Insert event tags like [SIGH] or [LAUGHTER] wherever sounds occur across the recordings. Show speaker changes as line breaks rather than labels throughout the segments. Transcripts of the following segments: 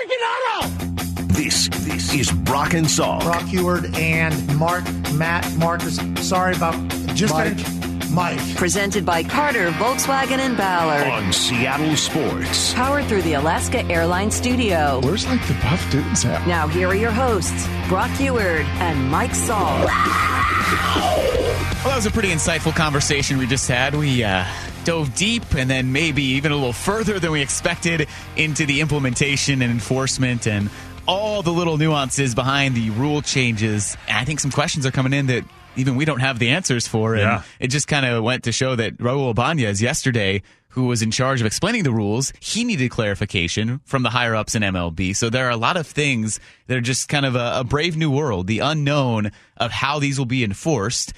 freaking auto.
This this is Brock and Salk.
Brock Huard and Mark, Matt, Marcus. Sorry about just
Mike.
Mike.
Presented by Carter, Volkswagen, and Ballard.
on Seattle Sports.
Powered through the Alaska Airlines Studio.
Where's like the buff dudes at?
Now, here are your hosts, Brock Huard and Mike Salk.
Well, that was a pretty insightful conversation we just had. We uh, dove deep and then maybe even a little further than we expected into the implementation and enforcement and all the little nuances behind the rule changes. And I think some questions are coming in that even we don't have the answers for. And
Yeah.
it just kind of went to show that Raul Banez yesterday, who was in charge of explaining the rules, he needed clarification from the higher ups in MLB. So there are a lot of things that are just kind of a, a brave new world, the unknown of how these will be enforced.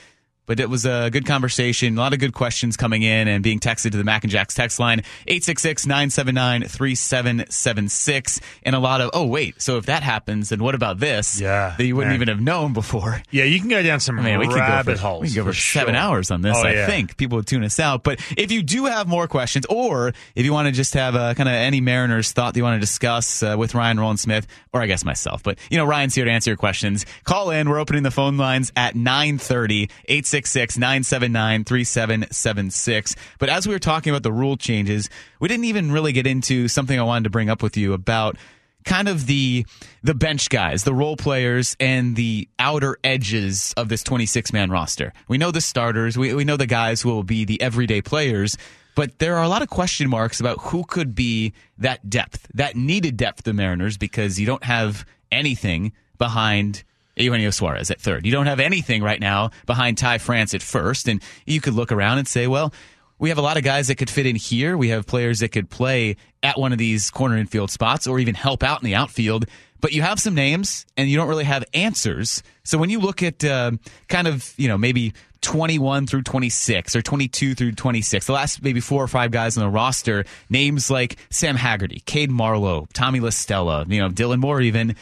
But it was a good conversation, a lot of good questions coming in and being texted to the Mac and Jacks text line, 866-979-3776. And a lot of, oh, wait, so if that happens, then what about this?
Yeah,
That you wouldn't
man.
even have known before.
Yeah, you can go down some
I mean, we could go
rabbit
for,
holes.
we could go for,
for
seven
sure.
hours on this.
Oh,
I
yeah.
think people would tune us out. But if you do have more questions, or if you want to just have uh, kind of any Mariners thought that you want to discuss uh, with Ryan Rowland Smith, or I guess myself, but you know Ryan's here to answer your questions. Call in. We're opening the phone lines at 930 866 979 3776. But as we were talking about the rule changes, we didn't even really get into something I wanted to bring up with you about kind of the the bench guys, the role players, and the outer edges of this 26 man roster. We know the starters, we, we know the guys who will be the everyday players, but there are a lot of question marks about who could be that depth, that needed depth the Mariners, because you don't have anything behind. Eugenio Suarez at third. You don't have anything right now behind Ty France at first. And you could look around and say, well, we have a lot of guys that could fit in here. We have players that could play at one of these corner infield spots or even help out in the outfield. But you have some names and you don't really have answers. So when you look at uh, kind of, you know, maybe 21 through 26 or 22 through 26, the last maybe four or five guys on the roster, names like Sam Haggerty, Cade Marlowe, Tommy La Stella, you know, Dylan Moore even,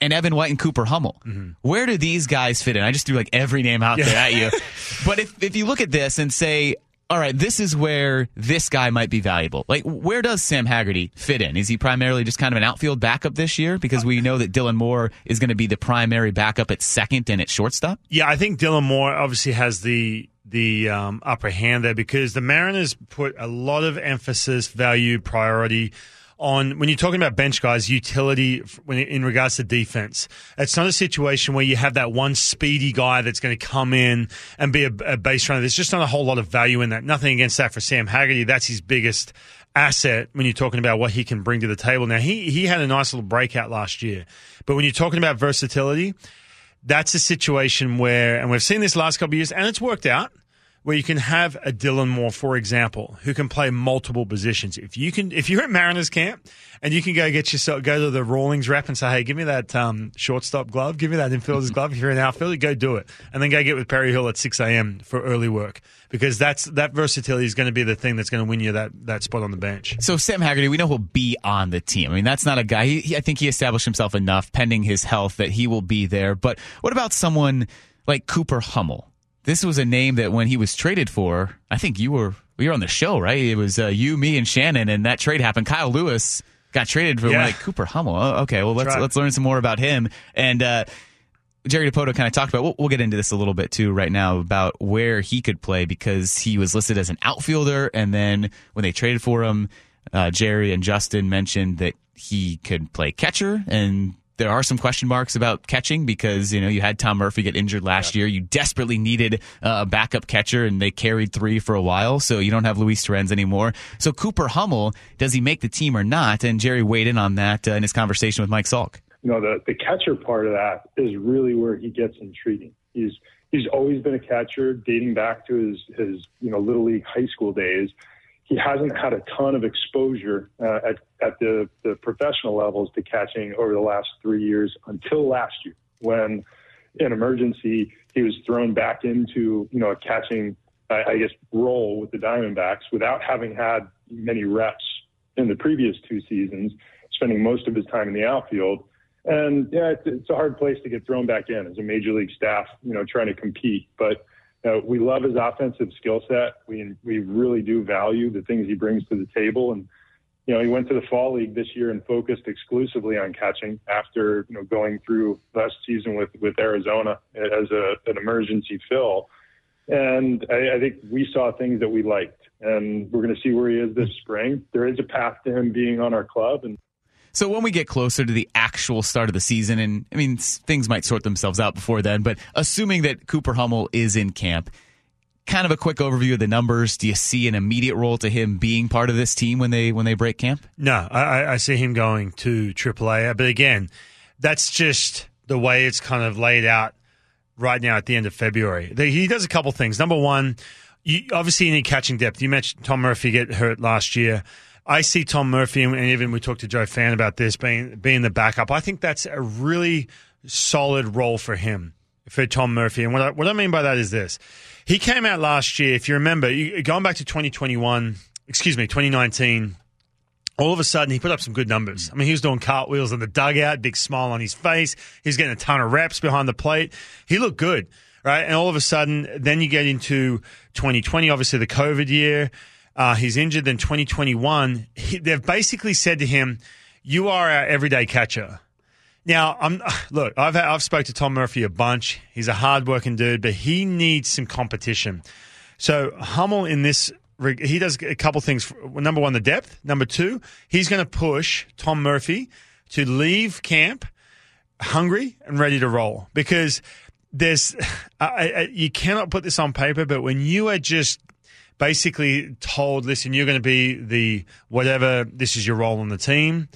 and Evan White and Cooper Hummel. Where do these guys fit in? I just threw like every name out there at you. [LAUGHS] But if, if you look at this and say, all right, this is where this guy might be valuable. Like, where does Sam Haggerty fit in? Is he primarily just kind of an outfield backup this year? Because we know that Dylan Moore is going to be the primary backup at second and at shortstop.
Yeah, I think Dylan Moore obviously has the the um, upper hand there because the Mariners put a lot of emphasis, value, priority on when you're talking about bench guys, utility in regards to defense. It's not a situation where you have that one speedy guy that's going to come in and be a, a base runner. There's just not a whole lot of value in that. Nothing against that for Sam Haggerty. That's his biggest asset when you're talking about what he can bring to the table. Now he he had a nice little breakout last year, but when you're talking about versatility, that's a situation where, and we've seen this last couple of years, and it's worked out, where you can have a Dylan Moore, for example, who can play multiple positions. If you can, if you're at Mariners camp and you can go get yourself, go to the Rawlings rep and say, hey, give me that um, shortstop glove, give me that infielder's glove. If you're an outfielder, go do it. And then go get with Perry Hill at 6 a.m. for early work because that's, that versatility is going to be the thing that's going to win you that, that spot on the bench.
So Sam Haggerty, we know he'll be on the team. I mean, that's not a guy. He, he- I think he established himself enough, pending his health, that he will be there. But what about someone like Cooper Hummel? This was a name that when he was traded for, I think you were we were on the show, right? It was uh, you, me, and Shannon, and that trade happened. Kyle Lewis got traded for
Yeah.
like Cooper Hummel. Oh, okay, well let's
right.
let's learn some more about him. And uh, Jerry Dipoto kind of talked about. We'll, we'll get into this a little bit too right now about where he could play because he was listed as an outfielder, and then when they traded for him, uh, Jerry and Justin mentioned that he could play catcher, and there are some question marks about catching because you know you had Tom Murphy get injured last year. You desperately needed uh, a backup catcher, and they carried three for a while, so you don't have Luis Torrens anymore. So Cooper Hummel, does he make the team or not? And Jerry weighed in on that uh, in his conversation with Mike Salk.
you know, the, the catcher part of that is really where he gets intriguing. He's he's always been a catcher, dating back to his his you know little league high school days. He hasn't had a ton of exposure uh, at at the the professional levels to catching over the last three years until last year when in emergency he was thrown back into you know a catching I, I guess role with the Diamondbacks without having had many reps in the previous two seasons, spending most of his time in the outfield. And yeah, it's, it's a hard place to get thrown back in as a major league staff, you know, trying to compete. But uh, we love his offensive skill set. We we really do value the things he brings to the table, and you know, he went to the fall league this year and focused exclusively on catching after, you know, going through last season with, with Arizona as a, an emergency fill. And I, I think we saw things that we liked and we're going to see where he is this spring. There is a path to him being on our club and
so when we get closer to the actual start of the season, and I mean, things might sort themselves out before then, but assuming that Cooper Hummel is in camp, kind of a quick overview of the numbers. Do you see an immediate role to him being part of this team when they when they break camp?
No, I, I see him going to AAA. But again, that's just the way it's kind of laid out right now at the end of February. He does a couple things. Number one, you obviously need catching depth. You mentioned Tom Murphy get hurt last year. I see Tom Murphy, and even we talked to Joe Fan about this being being the backup. I think that's a really solid role for him, for Tom Murphy. And what I, what I mean by that is this: he came out last year, if you remember, going back to 2021, excuse me, 2019. All of a sudden, he put up some good numbers. I mean, he was doing cartwheels in the dugout, big smile on his face. He's getting a ton of reps behind the plate. He looked good, right? And all of a sudden, then you get into 2020, obviously the COVID year. Uh, he's injured. in 2021, he, they've basically said to him, "You are our everyday catcher." Now, I'm look. I've I've spoke to Tom Murphy a bunch. He's a hardworking dude, but he needs some competition. So Hummel in this, he does a couple things. Number one, the depth. Number two, he's going to push Tom Murphy to leave camp hungry and ready to roll because there's [LAUGHS] you cannot put this on paper, but when you are just basically told, listen, you're going to be the whatever. This is your role on the team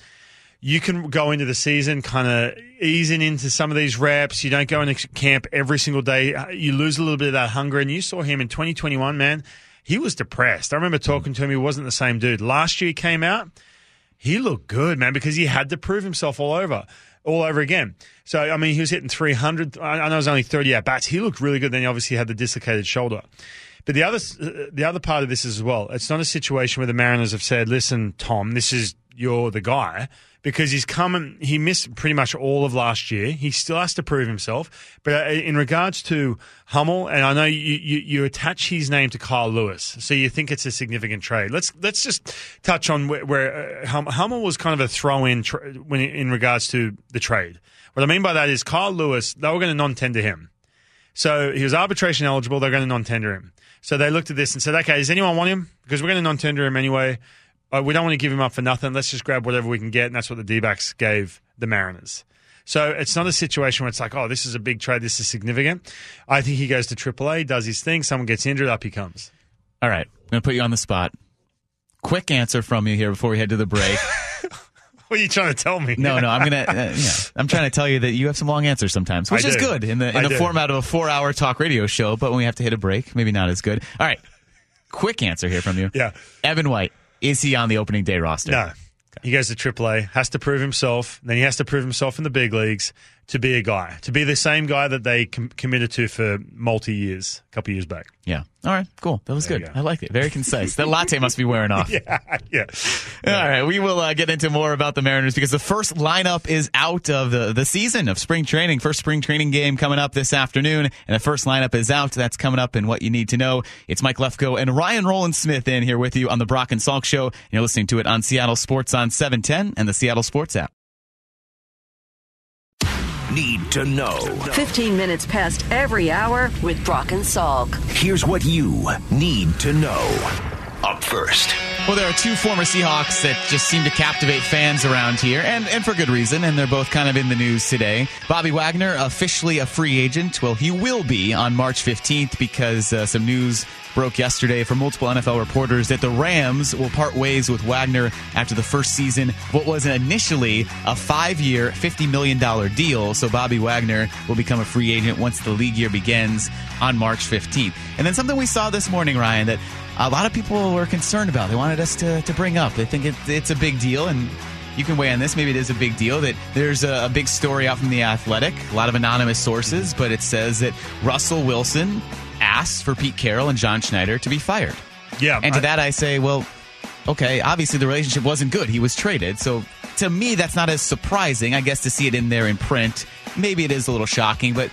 you can go into the season kind of easing into some of these reps. You don't go into camp every single day. You lose a little bit of that hunger. And you saw him in 2021, man. He was depressed. I remember talking to him. He wasn't the same dude. Last year he came out. He looked good, man, because he had to prove himself all over, all over again. So, I mean, he was hitting 300. I know it was only 30 at bats. He looked really good. Then he obviously had the dislocated shoulder. But the other, the other part of this as well, it's not a situation where the Mariners have said, listen, Tom, this is, you're the guy because he's come and he missed pretty much all of last year. He still has to prove himself. But uh, in regards to Hummel, and I know you, you, you, attach his name to Kyle Lewis, so you think it's a significant trade. Let's let's just touch on where, where uh, Hummel was kind of a throw in tra- when in regards to the trade. What I mean by that is Kyle Lewis, they were going to non tender him. So he was arbitration eligible. They're going to non tender him. So they looked at this and said, okay, does anyone want him? Because we're going to non tender him anyway uh, we don't want to give him up for nothing. Let's just grab whatever we can get. And that's what the D backs gave the Mariners. So it's not a situation where it's like, oh, this is a big trade. This is significant. I think he goes to AAA, does his thing. Someone gets injured, up he comes.
All right. I'm going to put you on the spot. Quick answer from you here before we head to the break. [LAUGHS]
what are you trying to tell me?
No, no, I'm gonna. [LAUGHS] Uh, yeah, I'm trying to tell you that you have some long answers sometimes, which I is do. good in the in the format of a four hour talk radio show. But when we have to hit a break, maybe not as good. All right, quick answer here from you.
Yeah,
Evan White. Is he on the opening day roster?
No. He goes to AAA, has to prove himself. Then he has to prove himself in the big leagues to be a guy, to be the same guy that they com- committed to for multi years, a couple years back.
Yeah. All right. Cool. That was there good. I like it. Very concise. that latte must be wearing off. [LAUGHS]
yeah. Yeah.
All right. We will uh, get into more about the Mariners because the first lineup is out of the, the season of spring training. First spring training game coming up this afternoon, and the first lineup is out. That's coming up in what you need to know. It's Mike Lefko and Ryan Rowland Smith in here with you on the Brock and Salk Show. You're listening to it on Seattle Sports on 710 and the Seattle Sports app
need to know.
15 minutes past every hour with Brock and Salk.
Here's what you need to know. Up first.
Well, there are two former Seahawks that just seem to captivate fans around here, and, and for good reason, and they're both kind of in the news today. Bobby Wagner, officially a free agent. Well, he will be on March 15th because uh, some news broke yesterday from multiple NFL reporters that the Rams will part ways with Wagner after the first season, what was initially a five year, $50 million deal. So Bobby Wagner will become a free agent once the league year begins on March 15th. And then something we saw this morning, Ryan, that a lot of people were concerned about. They wanted us to, to bring up. They think it, it's a big deal. And you can weigh on this. Maybe it is a big deal that there's a, a, big story out from the Athletic, a lot of anonymous sources, mm-hmm. but it says that Russell Wilson asked for Pete Carroll and John Schneider to be fired.
Yeah.
And to I, that I say, well, okay, obviously the relationship wasn't good. He was traded. So to me, that's not as surprising. I guess to see it in there in print, maybe it is a little shocking, but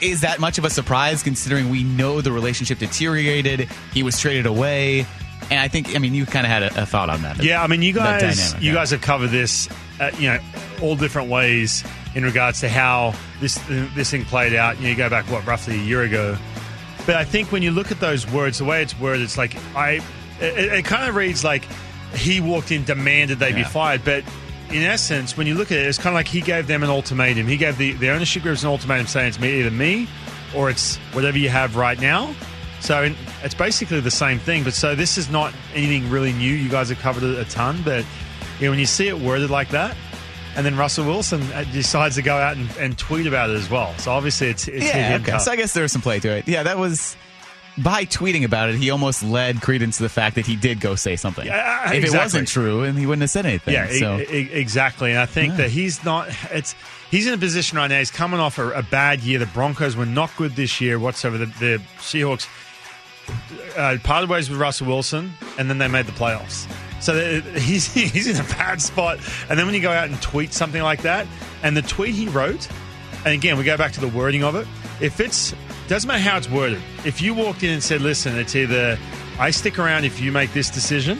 is that much of a surprise considering we know the relationship deteriorated? He was traded away. And I think, I mean, you kind of had a, a, thought on that.
Yeah, I mean, you guys,
dynamic,
you
yeah.
guys have covered this, uh, you know, all different ways in regards to how this this thing played out. You, know, you go back what roughly a year ago, but I think when you look at those words, the way it's worded, it's like I, it, it kind of reads like he walked in, demanded they be fired, but. In essence, when you look at it, it's kind of like he gave them an ultimatum. He gave the, the ownership groups an ultimatum saying it's me, either me or it's whatever you have right now. So in, it's basically the same thing. But so this is not anything really new. You guys have covered it a ton, but you know, when you see it worded like that, and then Russell Wilson uh, decides to go out and, and tweet about it as well. So obviously it's it's
Yeah, okay. So I guess there was some play to it. Yeah, that was by tweeting about it. He almost led credence to the fact that he did go say something.
Yeah,
if it wasn't true, and he wouldn't have said anything.
Yeah,
so
e- exactly. And I think that he's not. It's he's in a position right now. He's coming off a, a bad year. The Broncos were not good this year whatsoever. The, the Seahawks uh, parted ways with Russell Wilson, and then they made the playoffs. So that- he's [LAUGHS] he's in a bad spot. And then when you go out and tweet something like that, and the tweet he wrote, and again we go back to the wording of it. If it's doesn't matter how it's worded. If you walked in and said, "Listen, it's either I stick around if you make this decision,"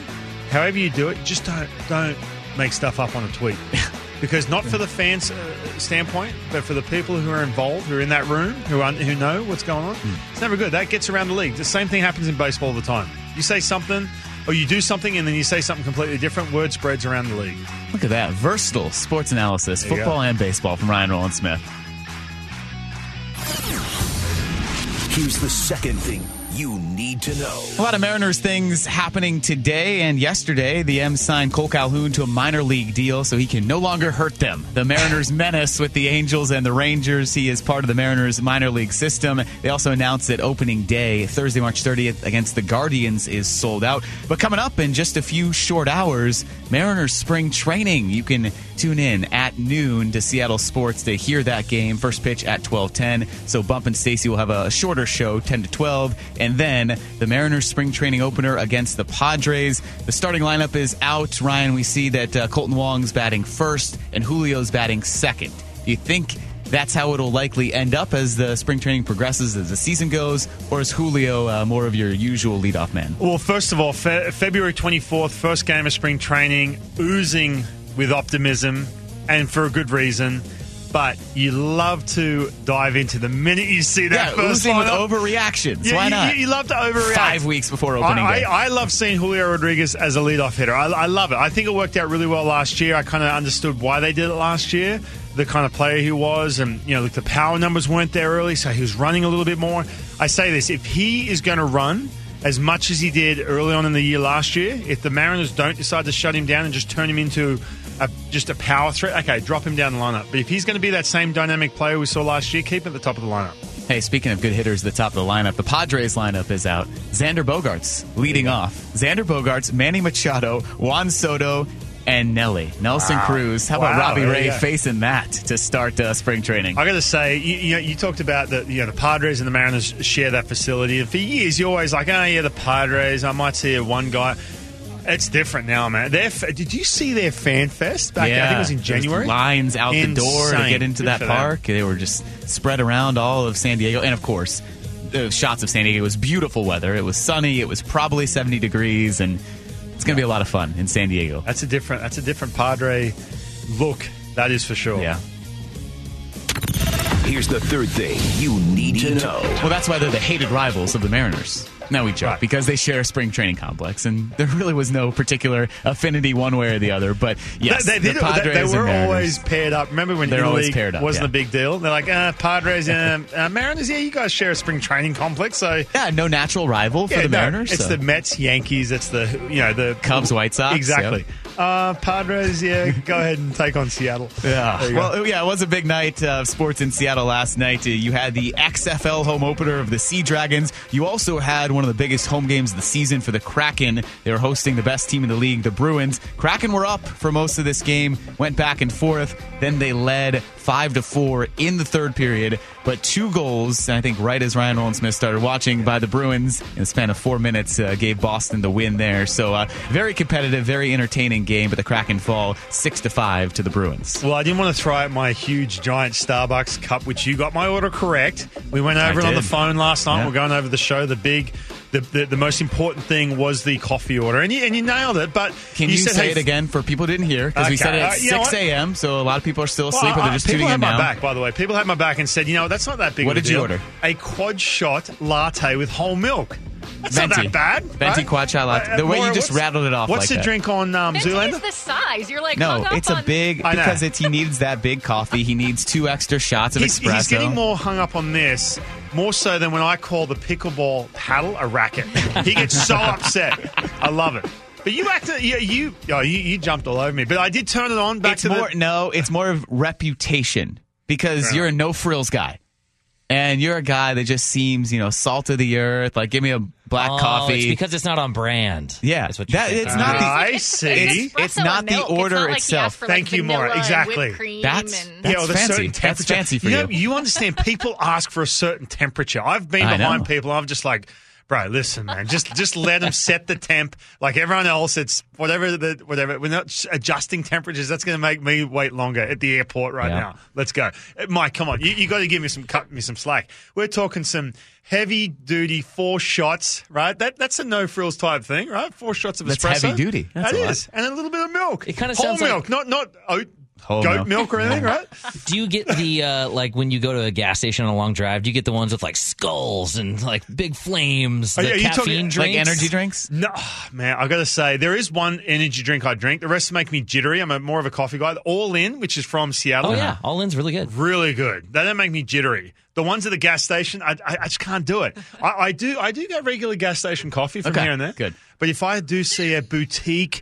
however you do it, just don't don't make stuff up on a tweet. [LAUGHS] Because not for the fans' uh, standpoint, but for the people who are involved, who are in that room, who un- who know what's going on, it's never good. That gets around the league. The same thing happens in baseball all the time. You say something, or you do something, and then you say something completely different. Word spreads around the league.
look at that versatile sports analysis, football and baseball from Ryan Rowland Smith.
Here's the second thing you need to know.
A lot of Mariners things happening today and yesterday. The M's signed Kole Calhoun to a minor league deal so he can no longer hurt them. The Mariners [LAUGHS] menace with the Angels and the Rangers. He is part of the Mariners minor league system. They also announced that opening day, Thursday, March 30th, against the Guardians is sold out. But coming up in just a few short hours, Mariners spring training. You can tune in at noon to Seattle Sports to hear that game. First pitch at 12:10. So Bump and Stacy will have a shorter show, 10 to 12, and then the Mariners spring training opener against the Padres. The starting lineup is out. Ryan, we see that uh, Kolten Wong's batting first and Julio's batting second. Do you think? That's how it'll likely end up as the spring training progresses as the season goes, or is Julio uh, more of your usual leadoff man?
Well, first of all, Fe- February 24th, first game of spring training, oozing with optimism, and for a good reason. But you love to dive into the minute you see that
Yeah,
first
oozing with
lineup.
overreactions.
Yeah,
Why not?
You, you love to overreact.
Five weeks before opening
I,
day.
I, I love seeing Julio Rodriguez as a leadoff hitter. I, I love it. I think it worked out really well last year. I kind of understood why they did it last year, the kind of player he was, and you know, like the power numbers weren't there early, so he was running a little bit more. I say this: if he is going to run as much as he did early on in the year last year, if the Mariners don't decide to shut him down and just turn him into a, just a power threat, okay, drop him down the lineup. But if he's going to be that same dynamic player we saw last year, keep him at the top of the lineup.
Hey, speaking of good hitters at the top of the lineup, the Padres lineup is out. Xander Bogaerts leading off. Xander Bogaerts, Manny Machado, Juan Soto, and Nelly. Nelson Cruz. How about Robbie
there
Ray facing that to start uh, spring training?
I got to say, you, you know, you talked about the you know the Padres and the Mariners share that facility, and for years you're always like, oh yeah, the Padres. I might see one guy. It's different now, man. Their, f- did you see their fan fest back? I think it was in
there's
January.
Lines out the door to get into
Good
that
for them.
park. They were just spread around all of San Diego, and of course, the shots of San Diego. It was beautiful weather. It was sunny. It was probably 70 degrees, and it's going to be a lot of fun in San Diego.
That's a different. That's a different Padre look. That is for sure.
Yeah.
Here's the third thing you need to know.
Well, that's why they're the hated rivals of the Mariners. Now we joke
Right.
because they share a spring training complex, and there really was no particular affinity one way or the other. But yes,
they, they,
the Padres
they, were always paired up. Remember when
They're always paired up,
wasn't
yeah.
a big deal? They're like, uh, Padres, and uh, Mariners. Yeah, you guys share a spring training complex, so
yeah, no natural rival for
Yeah,
the
no,
Mariners.
It's
so.
the Mets, Yankees. It's the you know the
Cubs, White Sox,
Exactly. Uh, Padres, yeah, go ahead and take on Seattle.
Yeah.
You go.
Well, yeah, it was a big night of sports in Seattle last night. Uh, You had the XFL home opener of the Sea Dragons. You also had one of the biggest home games of the season for the Kraken. They were hosting the best team in the league, the Bruins. Kraken were up for most of this game, went back and forth. Then they led five to four in the third period, but two goals. I think right as Ryan Rowland Smith started watching by the Bruins in the span of four minutes, uh, gave Boston the win there. So uh, very competitive, very entertaining game, but the Kraken fall six to five to the Bruins.
Well, I didn't want to throw out my huge giant Starbucks cup, which you got my order correct. We went over it on the phone last night.
Yeah.
We're going over the show. The big, the, the, the most important thing was the coffee order, and you, and you nailed it. But
Can you,
said,
say
hey,
it again for people who didn't hear? Because we said it
uh,
at
you know
6 a.m., so a lot of people are still
Well,
asleep or
I-
they're just
people had
in
my back, by the way. People had my back and said, you know, that's not that big.
What
of a
did you order?
A quad shot latte with whole milk. It's not that bad.
Venti
right?
quad shot latte. The way you just rattled it off
What's
like
the
that.
drink on um,
Venti
Zoolander?
is the size. You're like
No,
hung up
it's a
on-
big because it's he needs that big coffee. He needs two extra shots of
He's,
espresso.
he's getting more hung up on this, more so than when I call the pickleball paddle a racket. He gets so [LAUGHS] upset. I love it. But you acted, uh, you, you, oh, you, you jumped all over me. But I did turn it on back
it's
to
more
the.
no, it's more of reputation because you're a no frills guy. And you're a guy that just seems, you know, salt of the earth. Like, give me a black
Oh,
coffee.
It's because it's not on brand.
Yeah,
That's what you
that- it's not the- [LAUGHS]
I
It's-
see.
It's, espresso
It's not the
milk.
order
it's not like
itself.
for, like,
Thank you,
vanilla
Maura. Exactly.
That's-
and-
that's
yeah,
fancy. That's fancy for
you.
you.
Know, you understand? People ask for a certain temperature. I've been
I
behind
know.
people. I'm just like, bro, listen, man, just just let them set the temp. Like everyone else, it's whatever the whatever. We're not adjusting temperatures. That's going to make me wait longer at the airport right
Yeah.
now. Let's go, Uh, Mike. Come on, you, you got to give me some cut me some slack. We're talking some heavy duty four shots, right? That that's a no frills type thing, right? Four shots of
That's
espresso.
heavy duty. That's
That
a lot.
and a little bit of milk.
It kinda
whole
sounds like-
milk, not not oat.
Whole
goat
milk.
milk or anything, [LAUGHS] right?
Do you get the uh, like when you go to a gas station on a long drive? Do you get the ones with like skulls and like big flames?
Oh, yeah, you
caffeine
talking-
drinks,
like energy drinks.
No, man, I got to say, there is one energy drink I drink. The rest make me jittery. I'm a, more of a coffee guy. All In, which is from Seattle.
Oh yeah, all in's really good.
Really good. They don't make me jittery. The ones at the gas station, I, I, I just can't do it. I, I do I do get regular gas station coffee from
Okay,
here and there.
good.
But if I do see a boutique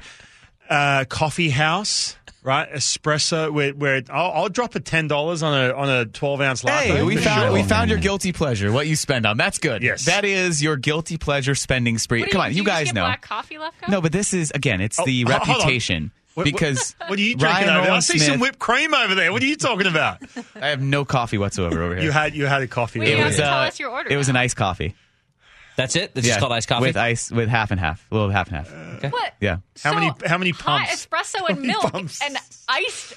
uh, coffee house, right, espresso, where, where I'll, I'll drop a ten dollars on a on a twelve ounce latte.
Hey, we found
sure.
we found your guilty pleasure. What you spend on. That's good.
Yes.
that is your guilty pleasure spending spree.
What
Come
you,
on,
do
you
just
guys
get
know.
Black coffee left.
No, but this is again, it's
Oh,
the
ho- hold on.
reputation
What- what-
because
What are you drinking
Ryan
over there? I see
Smith,
some whipped cream over there. What are you talking about?
I have no coffee whatsoever over here.
you had you had a coffee.
Wait, you
earlier.
have to tell us your order
It was an iced coffee.
That's it. It's
yeah,
just called iced coffee.
with ice with half and half, a little half and half.
What?
Yeah.
How
So,
many- how many pumps?
hot espresso and milk
pumps?
and iced.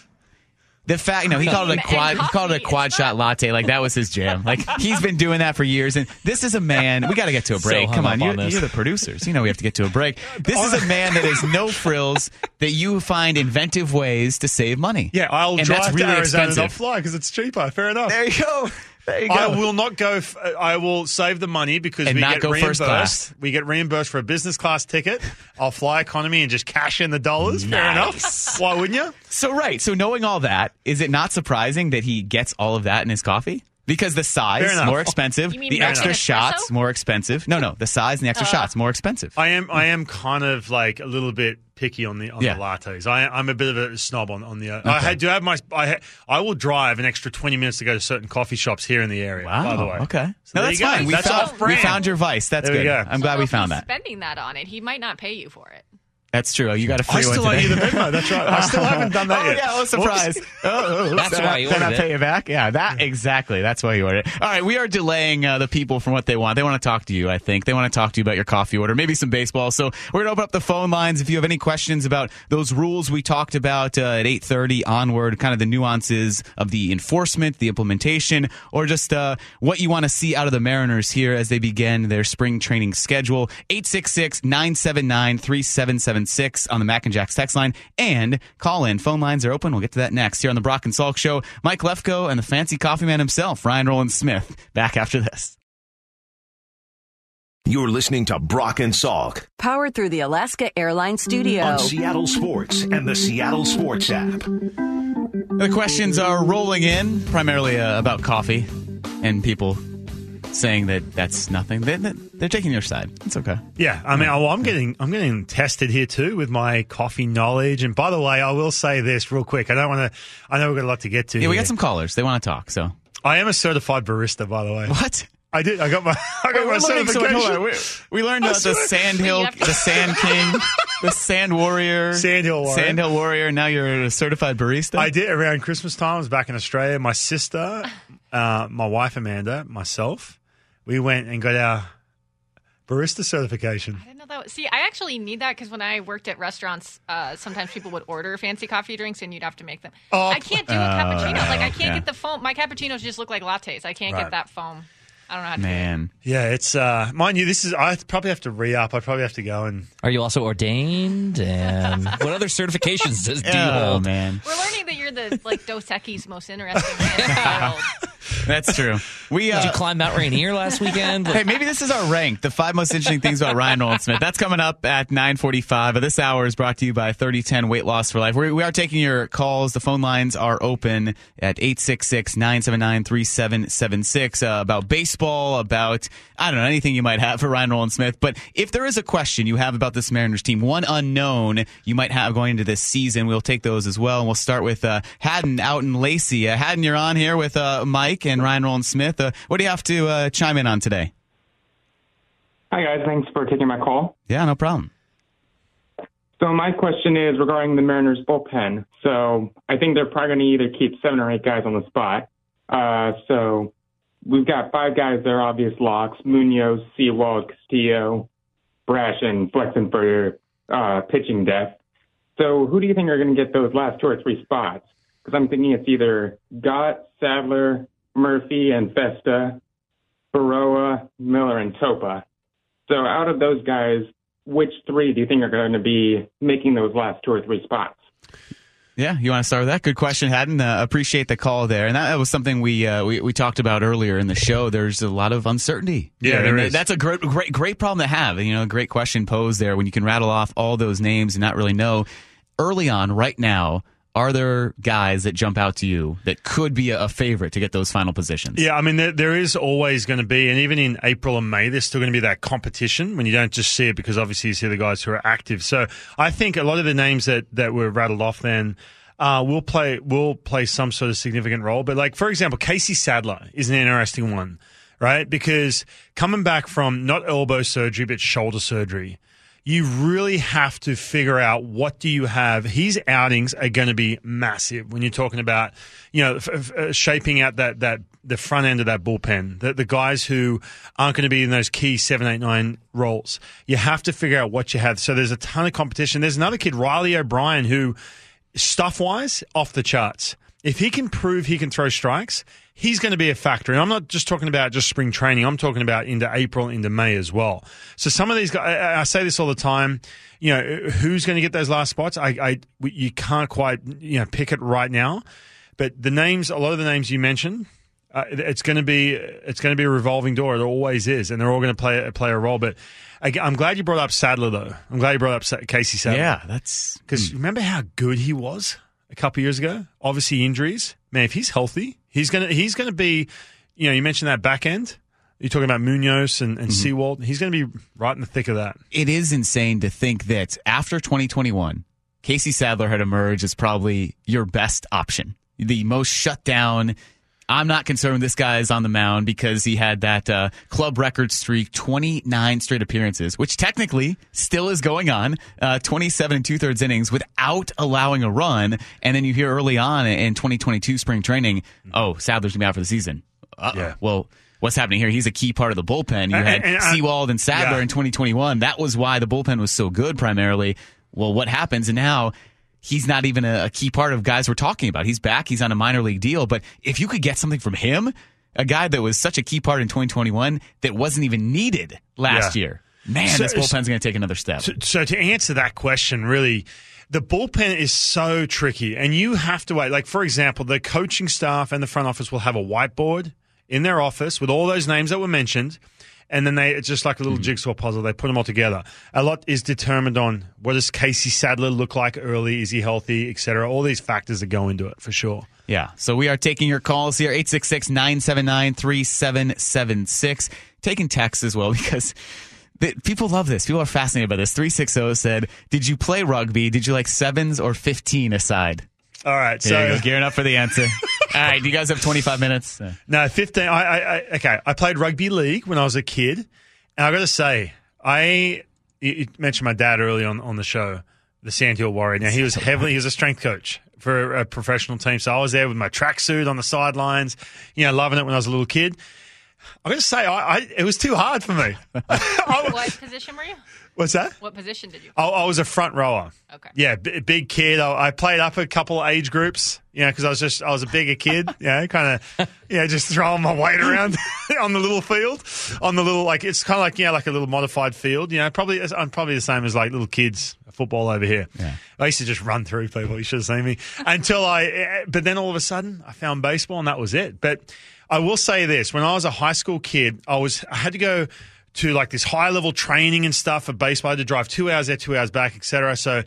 The fact, no, he called it a [LAUGHS] quad. He called it a quad shot latte. Like that was his jam. Like he's been doing that for years. And this is a man. We got to get to a [LAUGHS] break.
hung
Come
up
on, you're, you're the producers. You know we have to get to a break. This is a man that has no frills. That you find inventive ways to save money.
Yeah, I'll
and
drive
that's really
to Arizona
expensive.
I'll fly because it's cheaper. Fair enough.
There you go. There you go.
I will not go. F- I will save the money because
And
we
not
get
go
reimbursed.
first class.
We get reimbursed for a business class ticket. I'll fly economy and just cash in the dollars. Fair enough. Why wouldn't you?
So right. So knowing all that, is it not surprising that he gets all of that in his coffee? Because the size
enough.
more expensive, [LAUGHS]
You mean
the
milk
extra
and espresso?
shots more expensive. No, no, the size and the extra uh. shots more expensive.
I am. I am kind of like a little bit picky on the on
Yeah.
the lattes. I, I'm a bit of a snob on on the. Uh, I do have my. I ha- I will drive an extra twenty minutes to go to certain coffee shops here in the area.
Wow.
By the way.
Okay.
So
no, that's fine. We
That's
found we found your vice. That's
There
good.
go.
I'm glad we found
he's
that.
Spending that on it, he might not pay you for it.
That's true. You got a free one
still owe you the Venmo. That's right. I still haven't done that [LAUGHS]
Oh
yet.
yeah, well, surprise! [LAUGHS] Oh, oh,
That's
then
why
I-
you
then I pay you back. Yeah, that exactly. That's why you ordered it. All right, we are delaying uh, the people from what they want. They want to talk to you. I think they want to talk to you about your coffee order, maybe some baseball. So we're gonna open up the phone lines. If you have any questions about those rules we talked about uh, at eight thirty onward, kind of the nuances of the enforcement, the implementation, or just uh, what you want to see out of the Mariners here as they begin their spring training schedule. 866-979-3776 on the Mac and Jacks text line and call in. Phone lines are open. We'll get to that next here on the Brock and Salk Show. Mike Lefko and the fancy coffee man himself, Ryan Rowland Smith, back after this.
You're listening to Brock and Salk
Powered through the Alaska Airlines Studio.
on Seattle Sports and the Seattle Sports app.
The questions are rolling in, primarily uh, about coffee and people saying that that's nothing. They, they're taking your side. It's okay.
Yeah, I mean, well, oh, I'm getting I'm getting tested here too with my coffee knowledge. And by the way, I will say this real quick. I don't want to. I know we've got a lot to get to.
Yeah, we got some callers. They want to talk. So
I am a certified barista, by the way.
what?
I did. I got my. [LAUGHS] I got my
We're learning so much.
certification.
We, we learned about the. Sand Hill,
to-
the Sand King, the Sand Warrior,
Sand Hill Warrior.
Sand Hill Warrior. Now you're a certified barista.
I did around Christmas time. I was back in Australia. My sister, uh, my wife Amanda, myself, we went and got our barista certification.
I didn't know know that. See, I actually need that because when I worked at restaurants, uh, sometimes people would order fancy coffee drinks and you'd have to make them.
Oh,
I can't do a cappuccino. Like I can't
yeah.
get the foam. My cappuccinos just look like lattes. I can't
Right.
get that foam. I don't know how to do it.
Man.
Yeah, it's uh, mind you, this is I probably have to re up. I probably have to go and
Are you also ordained? And [LAUGHS] what other certifications does do [LAUGHS] you
Oh,
hold?
man.
We're learning that you're the like Dos Equis most interesting man in the [LAUGHS] world.
That's true. We
Did you
uh,
climb Mount Rainier last weekend? [LAUGHS]
Hey, maybe this is our rank. The five most interesting things about Ryan Nolan Smith. That's coming up at 945. But this hour is brought to you by 3010 Weight Loss for Life. We, we are taking your calls. The phone lines are open at 866-979-3776 uh, about baseball, about, I don't know, anything you might have for Ryan Nolan Smith. But if there is a question you have about this Mariners team, one unknown you might have going into this season, we'll take those as well. And we'll start with uh, Haddon out in Lacey. Uh, Haddon, you're on here with uh, Mike and Ryan Nolan Smith. Uh, what do you have to uh, chime in on today?
Hi, guys. Thanks for taking my call.
Yeah, no problem.
So, my question is regarding the Mariners bullpen. So, I think they're probably going to either keep seven or eight guys on the spot. Uh, so, we've got five guys that are obvious locks Munoz, Sewald, Castillo, Brash, and Flexen for uh, pitching depth. So, who do you think are going to get those last two or three spots? Because I'm thinking it's either Gott, Sadler, Murphy, and Festa, Berroa, Miller, and Topa. So out of those guys, which three do you think are going to be making those last two or three spots?
Yeah, you want to start with that? Good question, Haddon. Uh, appreciate the call there, and that, that was something we, uh, we we talked about earlier in the show. There's a lot of uncertainty.
Yeah,
I mean,
there is.
that's a great great great problem to have. You know, a great question posed there when you can rattle off all those names and not really know early on. Right now, are there guys that jump out to you that could be a, favorite to get those final positions?
Yeah, I mean, there, there is always going to be, and even in April and May, there's still going to be that competition when you don't just see it because obviously you see the guys who are active. So I think a lot of the names that, that were rattled off then uh, will play will play some sort of significant role. But like for example, Casey Sadler is an interesting one, right? Because coming back from not elbow surgery but shoulder surgery you really have to figure out what do you have. His outings are going to be massive when you're talking about, you know, f- f- uh, shaping out that, that, the front end of that bullpen, the, the guys who aren't going to be in those key seven, eight, nine roles. You have to figure out what you have. So there's a ton of competition. There's another kid, Riley O'Brien, who stuff wise, off the charts. If he can prove he can throw strikes, he's going to be a factor. And I'm not just talking about just spring training. I'm talking about into April, into May as well. So some of these guys, I, say this all the time. You know, who's going to get those last spots? I, I, you can't quite, you know, pick it right now. But the names, a lot of the names you mentioned, uh, it's going to be it's going to be a revolving door. It always is, and they're all going to play play a role. But I, I'm glad you brought up Sadler, though. I'm glad you brought up Casey Sadler.
Yeah, that's
Because remember how good he was a couple years ago? Obviously injuries. Man, if he's healthy, he's gonna he's gonna be. You know, you mentioned that back end. You're talking about Munoz and, and mm-hmm. Sewald. He's going to be right in the thick of that.
it is insane to think that after 2021, Casey Sadler had emerged as probably your best option, the most shut down. I'm not concerned this guy is on the mound because he had that uh, club record streak, 29 straight appearances, which technically still is going on, uh, 27 and two thirds innings without allowing a run. And then you hear early on in 2022 spring training, oh, Sadler's going to be out for the season. Uh-oh.
Yeah.
Well, what's happening here? He's a key part of the bullpen. You had
and I-
Sewald and Sadler
Yeah.
in 2021. That was why the bullpen was so good primarily. Well, what happens? And now he's not even a, a key part of guys we're talking about. He's back. He's on a minor league deal. But if you could get something from him, a guy that was such a key part in 2021 that wasn't even needed last
Yeah.
year, man,
So-
this bullpen's going to take another step.
So, so to answer that question, really, the bullpen is so tricky, and you have to wait. Like for example, the coaching staff and the front office will have a whiteboard in their office with all those names that were mentioned. And then they, it's just like a little mm-hmm. jigsaw puzzle. They put them all together. A lot is determined on what does Casey Sadler look like early? Is he healthy, etc. All these factors that go into it for sure.
Yeah. So we are taking your calls here 866 979 3776. Taking texts as well [LAUGHS] because the, people love this. People are fascinated by this. 360 said, Did you play rugby? Did you like sevens or 15 aside?
All right,
There you
so
go. Gearing up for the answer. [LAUGHS] All right. Do you guys have 25 minutes?
No, fifteen. I, I, I okay. I played rugby league when I was a kid, and I got to say, I you, you mentioned my dad early on on the show, the Sandhill Warrior. Now he was heavily he was a strength coach for a professional team, so I was there with my tracksuit on the sidelines, you know, loving it when I was a little kid. I'm going to say I, I, it was too hard for me. [LAUGHS]
What [LAUGHS] position were you?
What's that?
What position did you?
I, I was a front rower.
Okay.
Yeah, b- big kid. I, I played up a couple of age groups. You know, because I was just I was a bigger kid. [LAUGHS] You know, kind of yeah, just throwing my weight around [LAUGHS] on the little field, on the little like it's kind of like yeah, like a little modified field. You know, probably I'm probably the same as like little kids football over here. Yeah. I used to just run through people. You should have seen me until I. eh, But then all of a sudden, I found baseball, and that was it. But I will say this: when I was a high school kid, I was I had to go to like this high level training and stuff for baseball. I had to drive two hours there, two hours back, etc. So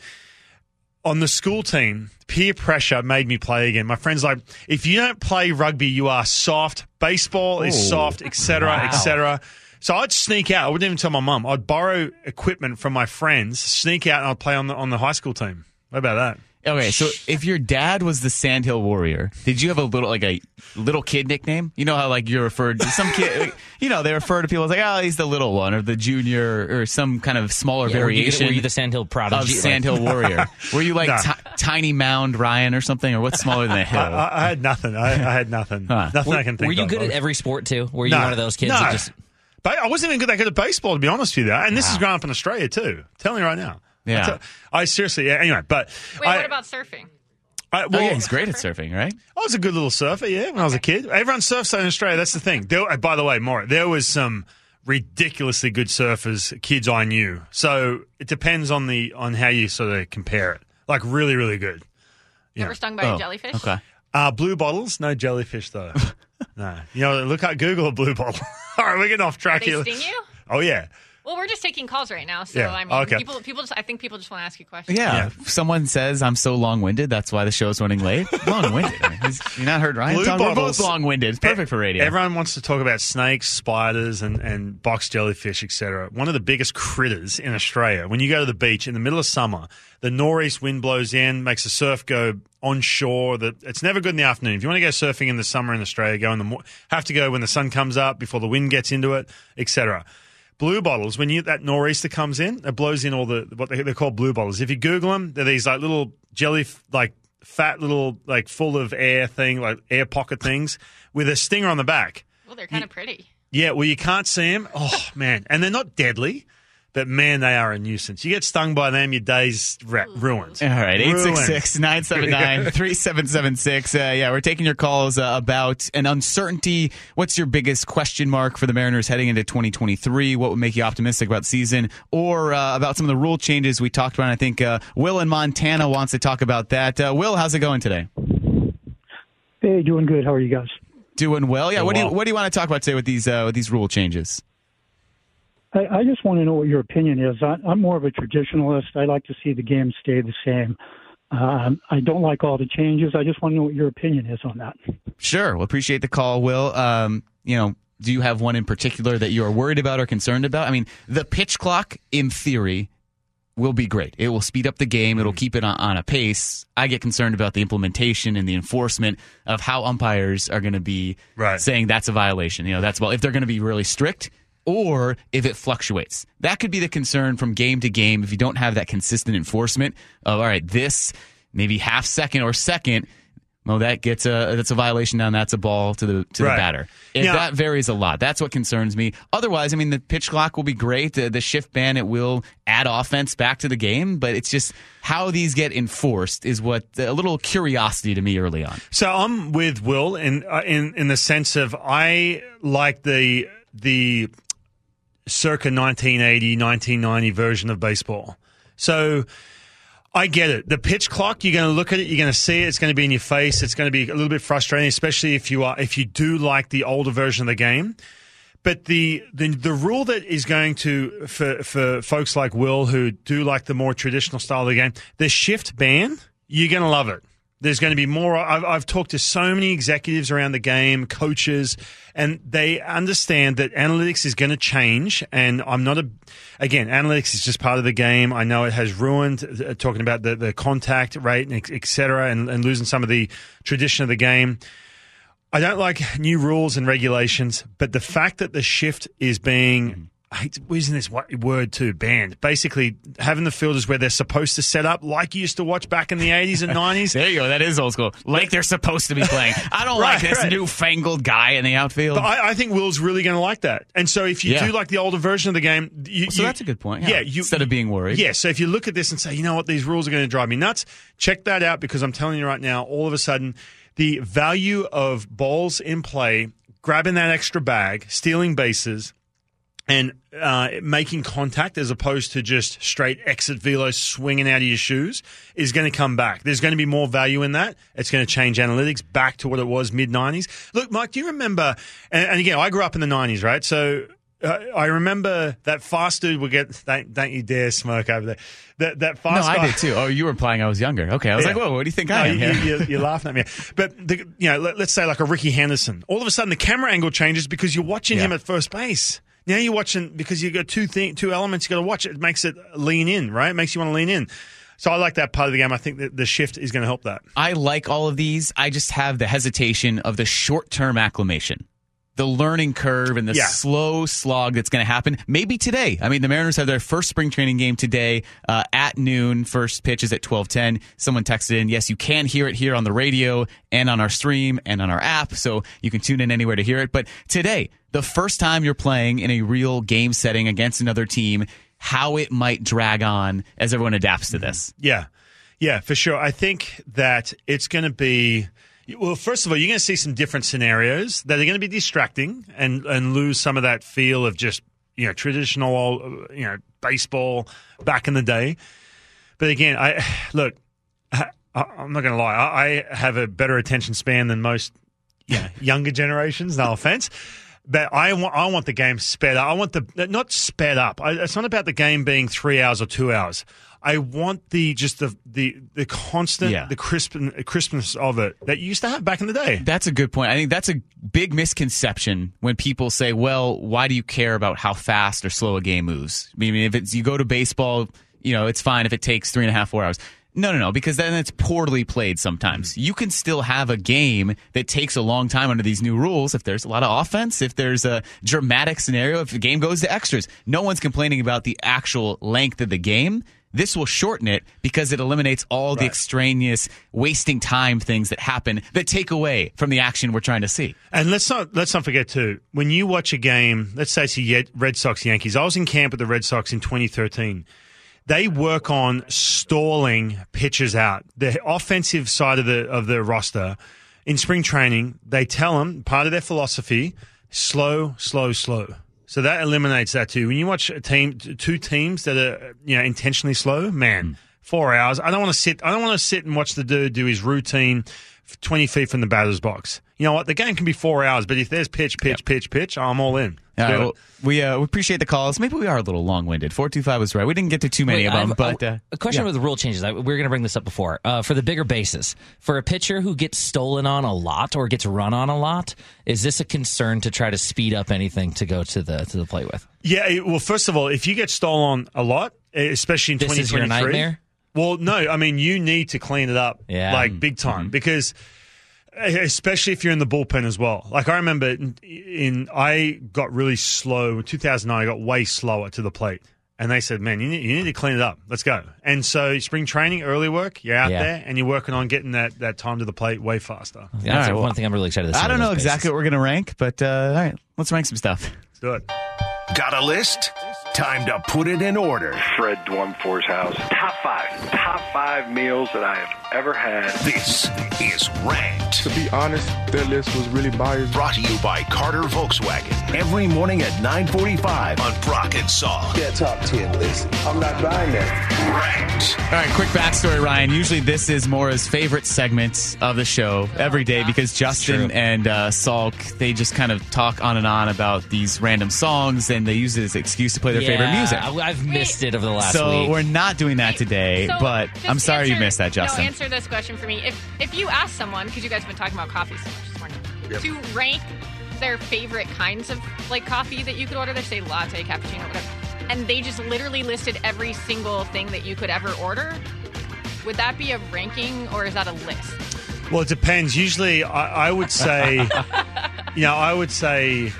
on the school team, peer pressure made me play again. My friends like, if you don't play rugby, you are soft. Baseball is
Ooh.
soft, etc.,
Wow.
etc. So I'd sneak out. I wouldn't even tell my mum. I'd borrow equipment from my friends, sneak out, and I'd play on the on the high school team. What about that?
Okay, so if your dad was the Sandhill Warrior, did you have a little like a little kid nickname? You know how like you're referred to some kid, like, you know they refer to people as like oh he's the little one or the junior or some kind of smaller
Yeah, were you-
variation.
were you the Sandhill Prodigy?
of
Like-
Sandhill Warrior? [LAUGHS] Were you like
No.
ti- Tiny Mound Ryan or something, or what's smaller than a hill?
I, I, I had nothing. I, I had nothing.
Huh.
Nothing
Were,
I can think of.
were you
of.
good at every sport too? Were you
No.
one of those kids
No.
that just
But I wasn't even good that good at baseball, to be honest with you. And this is growing up in Australia too. telling you right now.
Yeah.
I, seriously. Yeah, anyway, but
Wait,
I,
what about surfing?
I,
oh
well,
yeah, he's great at surfing, right?
I was a good little surfer, yeah, when I was a kid. Everyone surfs in Australia. That's the thing. There, by the way, Maura, there was some ridiculously good surfers, kids I knew. So it depends on the on how you sort of compare it. Like really, really good.
You
Yeah.
ever stung by
Oh,
a jellyfish?
Okay.
Uh, blue bottles, no jellyfish though. [LAUGHS] no, you know, look up Google a blue bottle. [LAUGHS] All right, we're getting off track
They
here.
sting you?
Oh yeah,
Well, we're just taking calls right now, so
Yeah,
I mean,
okay.
people, people just, I think people just want to ask you questions.
Yeah.
Yeah.
If someone says I'm so long winded, that's why the show's running late. [LAUGHS] Long winded. I mean, you not heard Ryan
Blue
talk? We're
bottles.
both long winded. It's perfect for radio.
Everyone wants to talk about snakes, spiders, and, and box jellyfish, etc. One of the biggest critters in Australia. When you go to the beach in the middle of summer, the northeast wind blows in, makes the surf go onshore. That it's never good in the afternoon. If you want to go surfing in the summer in Australia, go in the mo- have to go when the sun comes up before the wind gets into it, etc. Blue bottles, when you that nor'easter comes in, it blows in all the what they, they're called blue bottles. If you Google them, they're these like little jelly, like fat little like full of air thing, like air pocket things with a stinger on the back.
Well, they're kind of pretty.
Yeah, well, you can't see them. Oh man, and they're not deadly, but man, they are a nuisance. You get stung by them, your day's ra- ruined.
All right,
Ruined.
866-979-3776. [LAUGHS] Uh, yeah, we're taking your calls uh, about an uncertainty. What's your biggest question mark for the Mariners heading into 2023? What would make you optimistic about the season? Or uh, about some of the rule changes we talked about. I think uh, Will in Montana wants to talk about that. Uh, Will, how's it going today?
Hey, doing good. How are you guys?
Doing well. Yeah.
Doing
What do you. What do you want to talk about today with these uh, with these rule changes?
I, I just want to know what your opinion is. I, I'm more of a traditionalist. I like to see the game stay the same. Um, I don't like all the changes. I just want to know what your opinion is on that.
Sure. Well, appreciate the call, Will. Um, you know, do you have one in particular that you are worried about or concerned about? I mean, the pitch clock, in theory, will be great. It will speed up the game. It'll keep it on, on a pace. I get concerned about the implementation and the enforcement of how umpires are going to be
Right.
saying that's a violation. You know, that's well, if they're going to be really strict or if it fluctuates. That could be the concern from game to game if you don't have that consistent enforcement of all right, this maybe half second or second well, that gets a that's a violation down. That's a ball to the to
Right.
the batter. If
Yeah.
that varies a lot, that's what concerns me. Otherwise, I mean, the pitch clock will be great. The, the shift ban it will add offense back to the game, but it's just how these get enforced is what a little curiosity to me early on.
So I'm with Will in uh, in in the sense of I like the the circa 1980 1990 version of baseball. So I get it. The pitch clock, you're going to look at it, you're going to see it, it's going to be in your face, it's going to be a little bit frustrating, especially if you are if you do like the older version of the game. But the, the the rule that is going to for for folks like Will who do like the more traditional style of the game, the shift ban, you're going to love it. There's going to be more. I've, I've talked to so many executives around the game, coaches, and they understand that analytics is going to change. And I'm not a, again, analytics is just part of the game. I know it has ruined, uh, talking about the, the contact rate, et cetera, and, and losing some of the tradition of the game. I don't like new rules and regulations, but the fact that the shift is being I hate using this word too, banned. Basically, having the fielders where they're supposed to set up like you used to watch back in the 80s and [LAUGHS] 90s.
There you go. That is old school. Like they're supposed to be playing. [LAUGHS] I don't
Right,
like this
right.
newfangled guy in the outfield.
I, I think Will's really going to like that. And so if you
Yeah.
do like the older version of the game, you,
so
you-
that's a good point.
Yeah, you,
instead of being worried.
Yeah, so if you look at this and say, you know what, these rules are going to drive me nuts, check that out because I'm telling you right now, all of a sudden, the value of balls in play, grabbing that extra bag, stealing bases, and uh, making contact as opposed to just straight exit velo swinging out of your shoes is going to come back. There's going to be more value in that. It's going to change analytics back to what it was mid 90s. Look, Mike, do you remember? And, and again, I grew up in the 90s, right? So uh, I remember that fast dude would get. Don't, don't you dare smoke over there. That that fast.
No,
fast.
I did too. Oh, you were implying I was younger. Okay, I was
Yeah.
like, whoa, what do you think
no,
I am
you,
here?
you, you're laughing at me. But the, you know, let, us say like a Rickey Henderson. All of a sudden, the camera angle changes because you're watching
Yeah.
him at first base. Now you're watching because you've got two thing, two elements you got to watch. It makes it lean in, right? It makes you want to lean in. So I like that part of the game. I think that the shift is going to help that.
I like all of these. I just have the hesitation of the short term acclimation. The learning curve and the
Yeah.
slow slog that's going to happen. Maybe today. I mean, the Mariners have their first spring training game today uh, at noon. First pitch is at twelve ten. Someone texted in, "Yes, you can hear it here on the radio and on our stream and on our app, so you can tune in anywhere to hear it." But today, the first time you're playing in a real game setting against another team, how it might drag on as everyone adapts to mm-hmm. this.
Yeah. Yeah, for sure. I think that it's going to be. Well, first of all, you're going to see some different scenarios that are going to be distracting and, and lose some of that feel of just you know traditional you know baseball back in the day. But again, I look. I, I'm not going to lie. I, I have a better attention span than most know, younger generations. No offense. But I want, I want the game sped up. I want the not sped up. I, it's not about the game being three hours or two hours. I want the just the the the constant
Yeah.
the crisp crispness of it that you used to have back in the day.
That's a good point. I think that's a big misconception when people say, "Well, why do you care about how fast or slow a game moves?" I mean, if it's you go to baseball, you know, it's fine if it takes three and a half, four hours. No, no, no, because then it's poorly played sometimes. Mm-hmm. You can still have a game that takes a long time under these new rules if there's a lot of offense, if there's a dramatic scenario, if the game goes to extras. No one's complaining about the actual length of the game. This will shorten it because it eliminates all the extraneous wasting time things that happen that take away from the action we're trying to see.
And let's not let's not forget too when you watch a game. Let's say it's the Red Sox Yankees. I was in camp with the Red Sox in 2013. They work on stalling pitchers out. The offensive side of the of the roster in spring training, they tell them part of their philosophy: slow, slow, slow. So that eliminates that too. When you watch a team, two teams that are you know intentionally slow, man, hmm. four hours. I don't want to sit. I don't want to sit and watch the dude do his routine, twenty feet from the batter's box. You know what? The game can be four hours, but if there's pitch, pitch, pitch, pitch, I'm all in.
All right, well, we uh, we appreciate the calls. Maybe we are a little long winded. Four two five was right. We didn't get to too many
Wait,
of
I
them,
have
but
a,
uh,
a question
yeah.
with the rule changes. I, we are going to bring this up before. Uh, for the bigger bases, for a pitcher who gets stolen on a lot or gets run on a lot, is this a concern to try to speed up anything to go to the to the plate with?
Yeah, it- well, first of all, if you get stolen a lot, especially in
This is your
2023,
nightmare?
Well, no, I mean you need to clean it up,
Yeah.
like big time, because especially if you're in the bullpen as well. Like I remember, in, in I got really slow in 2009. I got way slower to the plate, and they said, "Man, you need, you need to clean it up. Let's go." And so, spring training, early work, you're out
Yeah.
there, and you're working on getting that that time to the plate way faster.
That's
All right,
the
well,
one thing I'm really excited to see.
I don't
on
know exactly what we're gonna rank, but uh, all right, let's rank some stuff.
Let's do it.
Got a list? Time to put it in order.
Fred Dwumfor's house. Top five. Top five meals that I have ever had.
This is Ranked.
To be honest, that list was really biased.
Brought to you by Carter Volkswagen. Every morning at 945 on Brock and Salk.
That top 10 list. I'm not buying that.
Ranked.
All right, quick backstory, Ryan. Usually, this is Mora's favorite segment of the show every day because Justin and uh, Salk they just kind of talk on and on about these random songs, and they use it as an excuse to play their favorite music.
I- I've missed it over the last
so
week.
we're not doing that today,
So,
but I'm sorry you missed that, Justin.
No, answer this question for me. If if you ask someone, because you guys have been talking about coffee so much this morning, to rank their favorite kinds of like coffee that you could order, they say latte, cappuccino, whatever, and they just literally listed every single thing that you could ever order. Would that be a ranking or is that a list?
Well, it depends. Usually, I, I would say, [LAUGHS] you know, I would say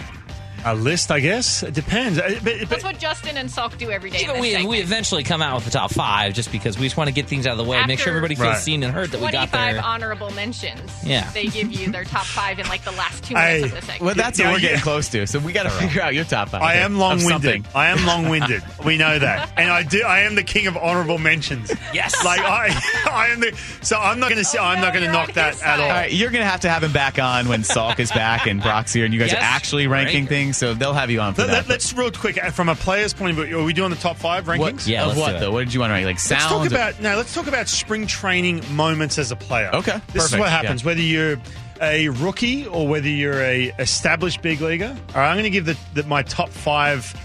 A list, I guess. It depends. Uh, but- but-
That's what Justin and Salk do every day. in
But
this
we,
segment.
we eventually come out with the top five just because we just want to get things out of the way, make sure everybody feels
Right.
seen and heard that we got
25
there.
honorable mentions.
Yeah.
They give you their top five in like the last two
Hey.
minutes of the segment.
Well, that's
Yeah,
what we're
yeah.
getting close to. So we got to figure out your top five.
I
here
am
of
long-winded. I am long-winded. [LAUGHS] we know that, and I do. I am the king of honorable mentions.
Yes.
like I, I am the. So I'm not going to say. I'm not going to
you're
knock
on
that
his
at all.
All right, you're gonna have to have him back on when Salk is back and Brock's here, and you guys
Yes.
are actually ranking
Rank.
Things. So they'll have you on for
Let,
that.
us real quick uh, from a player's point of view. Are we doing the top five rankings?
what,
Yeah,
of
let's
what
do
though? What did you want to rank? Like
Let's talk about now. Let's talk about spring training moments as a player.
Okay,
this is what happens
yeah.
whether you're a rookie or whether you're a established big leaguer. All right, I'm going to give the, the, my top five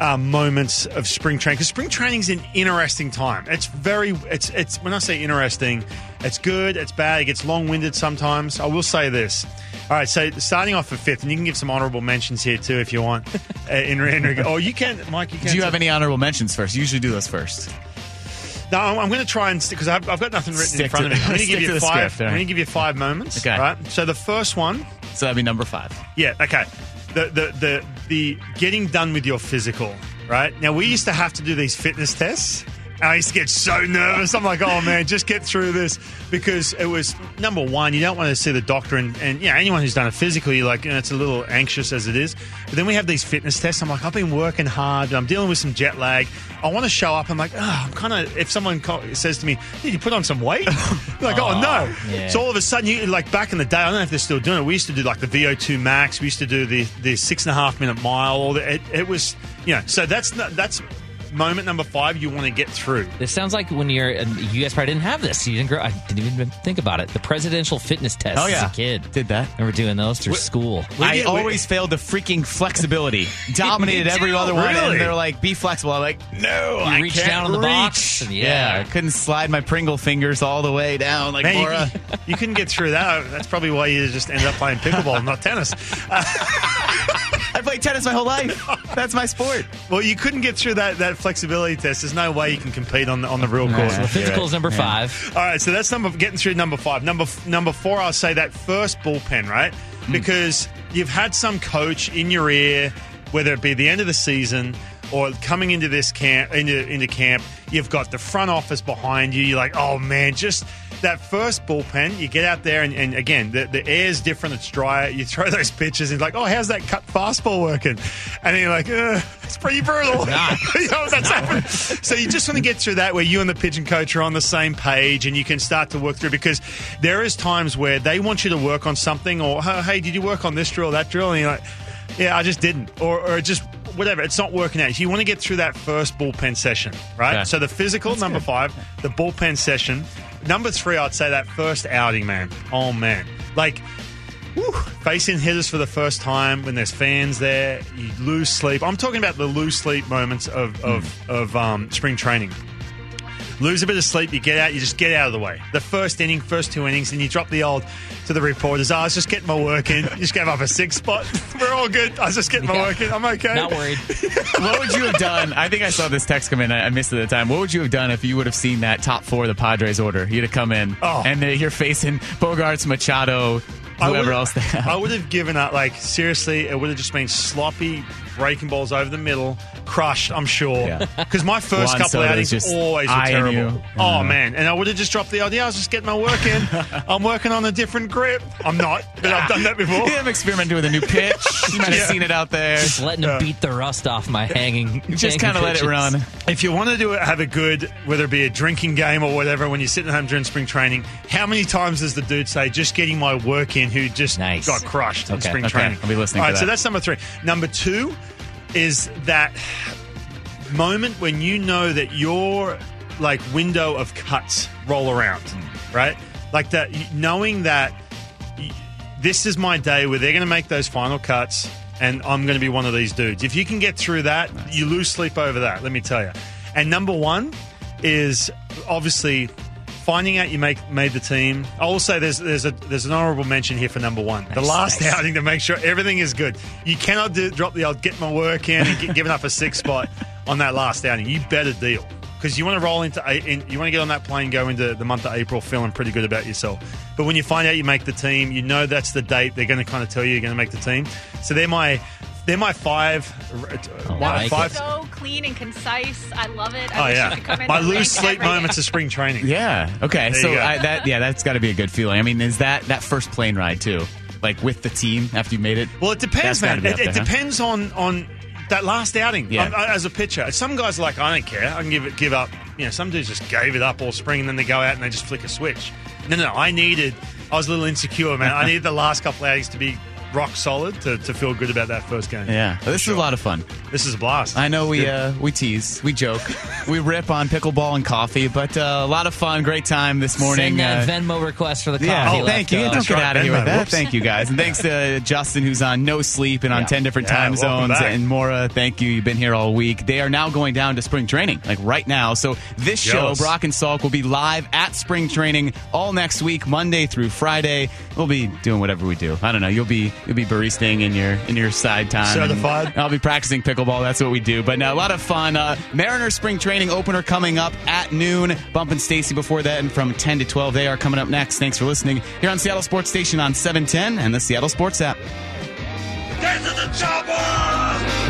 uh, moments of spring training because spring training is an interesting time. It's very it's it's when I say interesting, it's good, it's bad, it gets long winded sometimes. I will say this. All right, so starting off at fifth, and you can give some honourable mentions here too if you want. [LAUGHS] Uh, in, in, reg- oh, you can, Mike. You can.
Do you have any honorable mentions first? You usually do those first.
No, I'm, I'm going to try and because I've, I've got nothing written in front of me. [LAUGHS] I'm going to give you five.
script, all
I'm going to give you five moments.
Okay.
Right. So the first one,
So that'd be number five.
yeah, okay. The the the the getting done with your physical. Right now, we used to have to do these fitness tests. And I used to get so nervous. I'm like, oh man, just get through this because it was number one. You don't want to see the doctor, and, and yeah, anyone who's done it physically, you're like, you know, it's a little anxious as it is. But then we have these fitness tests. I'm like, I've been working hard. I'm dealing with some jet lag. I want to show up. I'm like, oh, I'm kind of. If someone says to me, "Did you put on some weight?" [LAUGHS] like, oh no.
Oh, yeah.
So all of a sudden, you like back in the day. I don't know if they're still doing it. We used to do like the VO2 max. We used to do the the six and a half minute mile. Or the, it, it was, you know. So that's not, that's moment number five. You want to get through.
This sounds like when you're, and you guys probably didn't have this. You didn't grow. I didn't even think about it. The presidential fitness test
Oh, yeah.
as a kid.
Did that.
Remember doing those through school.
I
we-
always failed the freaking flexibility. [LAUGHS] Dominated every
too.
other one,
Really?
and they're like, "Be flexible." I'm like, "No,
You
I
reach
can't
down on the
reach."
box, and yeah.
I couldn't slide my Pringle fingers all the way down like
Man,
Laura.
you couldn't get through that. That's probably why you just ended up playing pickleball, not tennis. [LAUGHS]
I played tennis my whole life. [LAUGHS] That's my sport.
Well, you couldn't get through that, that flexibility test. There's no way you can compete on the, on the real course.
So the physical is number five.
All right, so that's number getting through number five. Number number four, I'll say that first bullpen, right? Hmm. Because you've had some coach in your ear, whether it be the end of the season or coming into this camp into into camp, you've got the front office behind you. You're like, oh man, just that first bullpen. You get out there, and, and again, the, the air's different. It's drier. You throw [LAUGHS] those pitches, and it's like, oh, how's that cut fastball working? And then you're like, uh, it's pretty brutal. [LAUGHS] you know, that's happened. So you just want to get through that where you and the pitching coach are on the same page and you can start to work through because there is times where they want you to work on something or, "Oh, hey, did you work on this drill, that drill? And you're like, yeah, I just didn't. Or, or just whatever. It's not working out. You want to get through that first bullpen session, right?
Okay.
So the physical, number five, the bullpen session. Number three, I'd say that first outing, man. Oh, man. Like, Whew, facing hitters for the first time when there's fans there, you lose sleep. I'm talking about the lose sleep moments of of, of um, spring training. Lose a bit of sleep, you get out, you just get out of the way. The first inning, first two innings, and you drop the old to the reporters. Oh, I was just getting my work in. You just gave up a six spot. [LAUGHS] We're all good. I was just getting my
Yeah.
work in. I'm okay.
Not worried. [LAUGHS]
what would you have done? I think I saw this text come in. I I missed it at the time. What would you have done if you would have seen that top four of the Padres order? You'd have come in,
Oh.
and you're facing Bogaerts, Machado, whoever
would've-
else they have.
I would have given up. Like seriously, it would have just been sloppy breaking balls over the middle, crushed. I'm sure
Yeah.
because my first
Juan
couple
Soto's
outings
just
always were
eyeing
terrible.
you.
Oh
Yeah.
man, and I would have just dropped the idea. I was just getting my work in. [LAUGHS] I'm working on a different grip. I'm not, but I've done that [LAUGHS] before.
Yeah, I'm experimenting with a new pitch. [LAUGHS] You might have
Yeah.
seen it out there.
Just letting him beat the rust off my hanging.
Just
hanging
kind of let it
pitches.
run.
If you want to do it, have a good, whether it be a drinking game or whatever, when you're sitting at home during spring training, how many times does the dude say, just getting my work in, who just
Nice.
got crushed in
Okay,
spring
okay.
training?
I'll be listening
All
to
right, so that's number three. Number two is that moment when you know that your like window of cuts roll around, right? Like that, knowing that this is my day where they're going to make those final cuts and I'm going to be one of these dudes. If you can get through that, you lose sleep over that, let me tell you. And number one is obviously finding out you make made the team. I will say there's there's a there's an honourable mention here for number one. the
Nice,
last
nice.
outing to make sure everything is good. You cannot do, drop the old get my work in and get, giving up a six spot on that last outing. You better deal because you want to roll into in, you want to get on that plane, go into the month of April feeling pretty good about yourself. But when you find out you make the team, you know that's the date they're going to kind of tell you you're going to make the team. So they're my they're my five.
Oh,
my
like
five.
So clean and concise. I love it. I
Oh
wish
yeah,
come in
my
and
loose sleep moments of spring training.
Yeah. Okay.
There
so. I, that yeah, that's got to be a good feeling. I mean, is that that first plane ride too? Like with the team after you made it?
Well, it depends, man. It,
up
it
huh?
depends on on that last outing.
Yeah.
Um, I- as a pitcher, some guys are like, I don't care. I can give it, give up. You know, some dudes just gave it up all spring, and then they go out and they just flick a switch. No, no, I needed. I was a little insecure, man. I [LAUGHS] needed the last couple of outings to be rock solid to, to feel good about that first game.
Yeah. Well, this is a lot of fun.
This is a blast.
I know we uh, we tease, we joke, we rip on pickleball and coffee, but uh, a lot of fun, great time this morning.
Send that
uh,
Venmo request for the
yeah,
coffee.
oh, thank you. Don't
That's
get
right,
out of here with that.
Whoops.
Thank you, guys. And thanks to Justin, who's on no sleep and on
Yeah.
10 different
Yeah,
time zones.
back.
And Mora, thank you. You've been here all week. They are now going down to spring training, like right now. So this show,
Jealous.
Brock and Salk, will be live at spring training all next week, Monday through Friday. We'll be doing whatever we do. I don't know. You'll be you'll be baristaing in your in your side time.
Certified.
And I'll be practicing pickleball. That's what we do. But no, a lot of fun. Uh, Mariner spring training opener coming up at noon. Bump and Stacy before that, and from 10 to 12, they are coming up next. Thanks for listening here on Seattle Sports Station on 710 and the Seattle Sports app.
Get to the chopper!